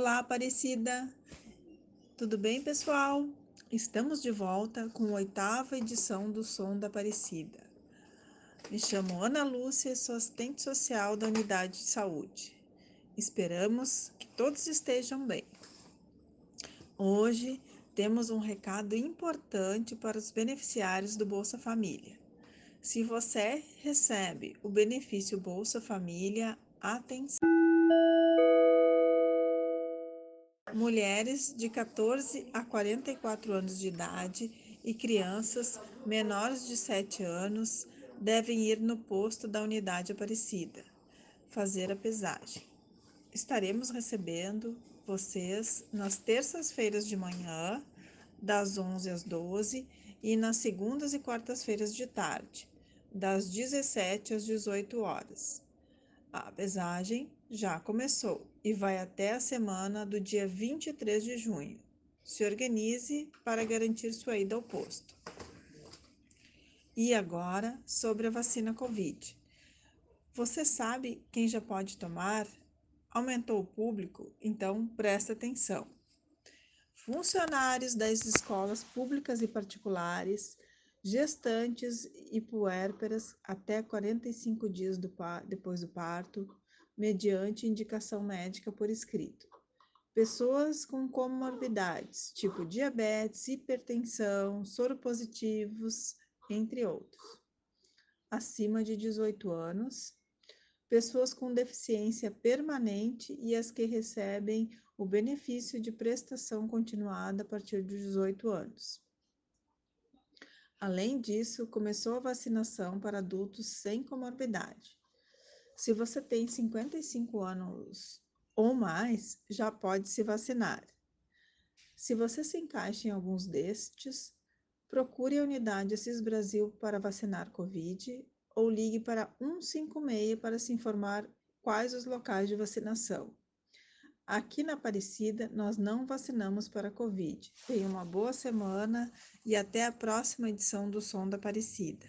Olá, Aparecida! Tudo bem, pessoal? Estamos de volta com a oitava edição do Som da Aparecida. Me chamo Ana Lúcia sou assistente social da Unidade de Saúde. Esperamos que todos estejam bem. Hoje temos um recado importante para os beneficiários do Bolsa Família. Se você recebe o benefício Bolsa Família, atenção! Mulheres de 14 a 44 anos de idade e crianças menores de 7 anos devem ir no posto da unidade Aparecida fazer a pesagem. Estaremos recebendo vocês nas terças-feiras de manhã, das 11 às 12 e nas segundas e quartas-feiras de tarde, das 17 às 18 horas. A pesagem já começou e vai até a semana do dia 23 de junho. Se organize para garantir sua ida ao posto. E agora, sobre a vacina Covid. Você sabe quem já pode tomar? Aumentou o público? Então presta atenção. Funcionários das escolas públicas e particulares, gestantes e puérperas até 45 dias do depois do parto, mediante indicação médica por escrito. Pessoas com comorbidades, tipo diabetes, hipertensão, soropositivos, entre outros. Acima de 18 anos, pessoas com deficiência permanente e as que recebem o benefício de prestação continuada a partir de 18 anos. Além disso, começou a vacinação para adultos sem comorbidade. Se você tem 55 anos ou mais, já pode se vacinar. Se você se encaixa em alguns destes, procure a unidade Assis Brasil para vacinar Covid ou ligue para 156 para se informar quais os locais de vacinação. Aqui na Aparecida, nós não vacinamos para Covid. Tenha uma boa semana e até a próxima edição do Som da Aparecida.